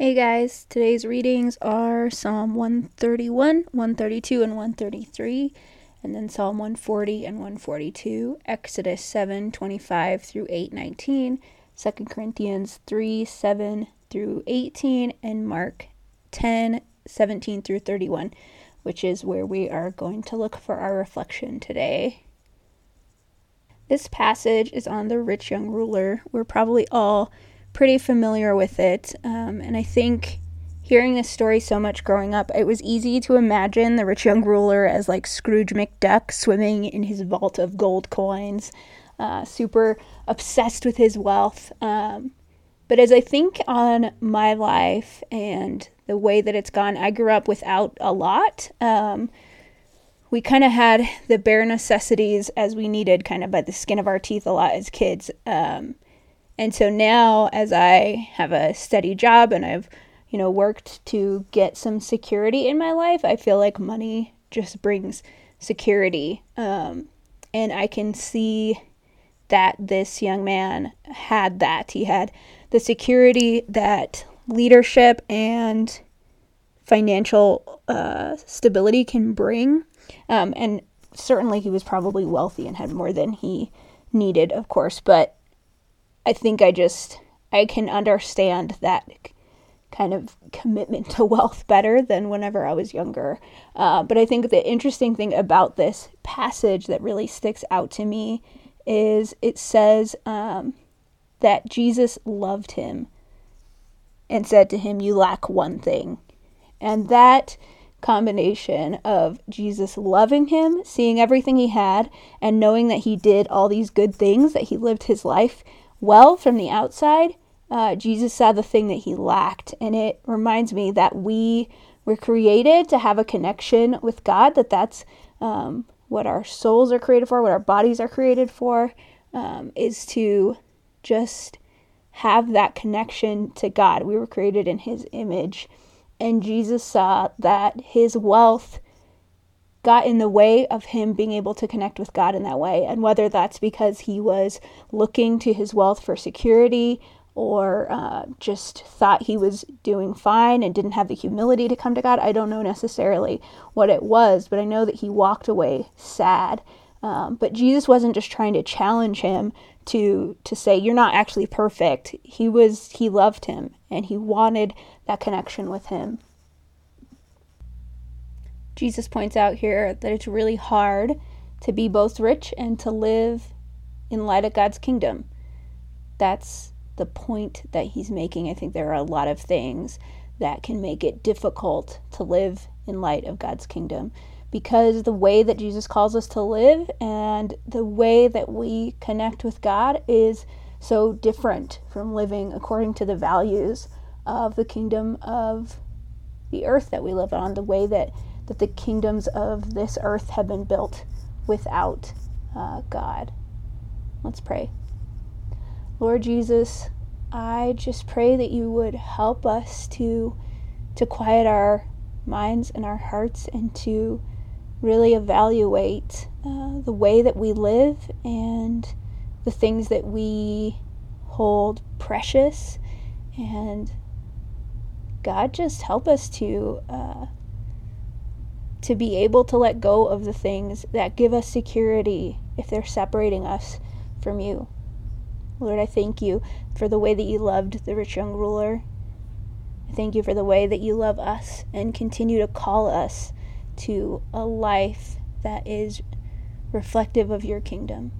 Hey guys, today's readings are Psalm 131, 132, and 133, and then Psalm 140 and 142, Exodus 7, 25 through 8, 19, 2 Corinthians 3, 7 through 18, and Mark 10, 17 through 31, which is where we are going to look for our reflection today. This passage is on the rich young ruler. We're probably all pretty familiar with it. Um, and I think hearing this story so much growing up, it was easy to imagine the rich young ruler as like Scrooge McDuck swimming in his vault of gold coins, uh, super obsessed with his wealth. Um, but as I think on my life and the way that it's gone, I grew up without a lot. Um, we kind of had the bare necessities as we needed, kind of by the skin of our teeth a lot as kids. Um, and so now, as I have a steady job and I've, you know, worked to get some security in my life, I feel like money just brings security. Um, and I can see that this young man had that. He had the security that leadership and financial uh, stability can bring. Um, and certainly he was probably wealthy and had more than he needed, of course. But I think I just, I can understand that kind of commitment to wealth better than whenever I was younger. Uh, but I think the interesting thing about this passage that really sticks out to me is it says um, that Jesus loved him and said to him, You lack one thing. And that combination of Jesus loving him, seeing everything he had, and knowing that he did all these good things, that he lived his life well from the outside, uh, Jesus saw the thing that he lacked. And it reminds me that we were created to have a connection with God, that that's um, what our souls are created for, what our bodies are created for, um, is to just have that connection to God. We were created in his image. And Jesus saw that his wealth got in the way of him being able to connect with God in that way. And whether that's because he was looking to his wealth for security or uh, just thought he was doing fine and didn't have the humility to come to God, I don't know necessarily what it was, but I know that he walked away sad. Um, but Jesus wasn't just trying to challenge him to to say you're not actually perfect. He was he loved him and he wanted that connection with him. Jesus points out here that it's really hard to be both rich and to live in light of God's kingdom. That's the point that he's making. I think there are a lot of things that can make it difficult to live in light of God's kingdom because the way that Jesus calls us to live and the way that we connect with God is so different from living according to the values of the kingdom of the earth that we live on, the way that that the kingdoms of this earth have been built without uh, God. Let's pray. Lord Jesus, I just pray that you would help us to to quiet our minds and our hearts and to really evaluate uh, the way that we live and the things that we hold precious and God just help us to uh, to be able to let go of the things that give us security if they're separating us from you. Lord, I thank you for the way that you loved the rich young ruler. I thank you for the way that you love us and continue to call us to a life that is reflective of your kingdom.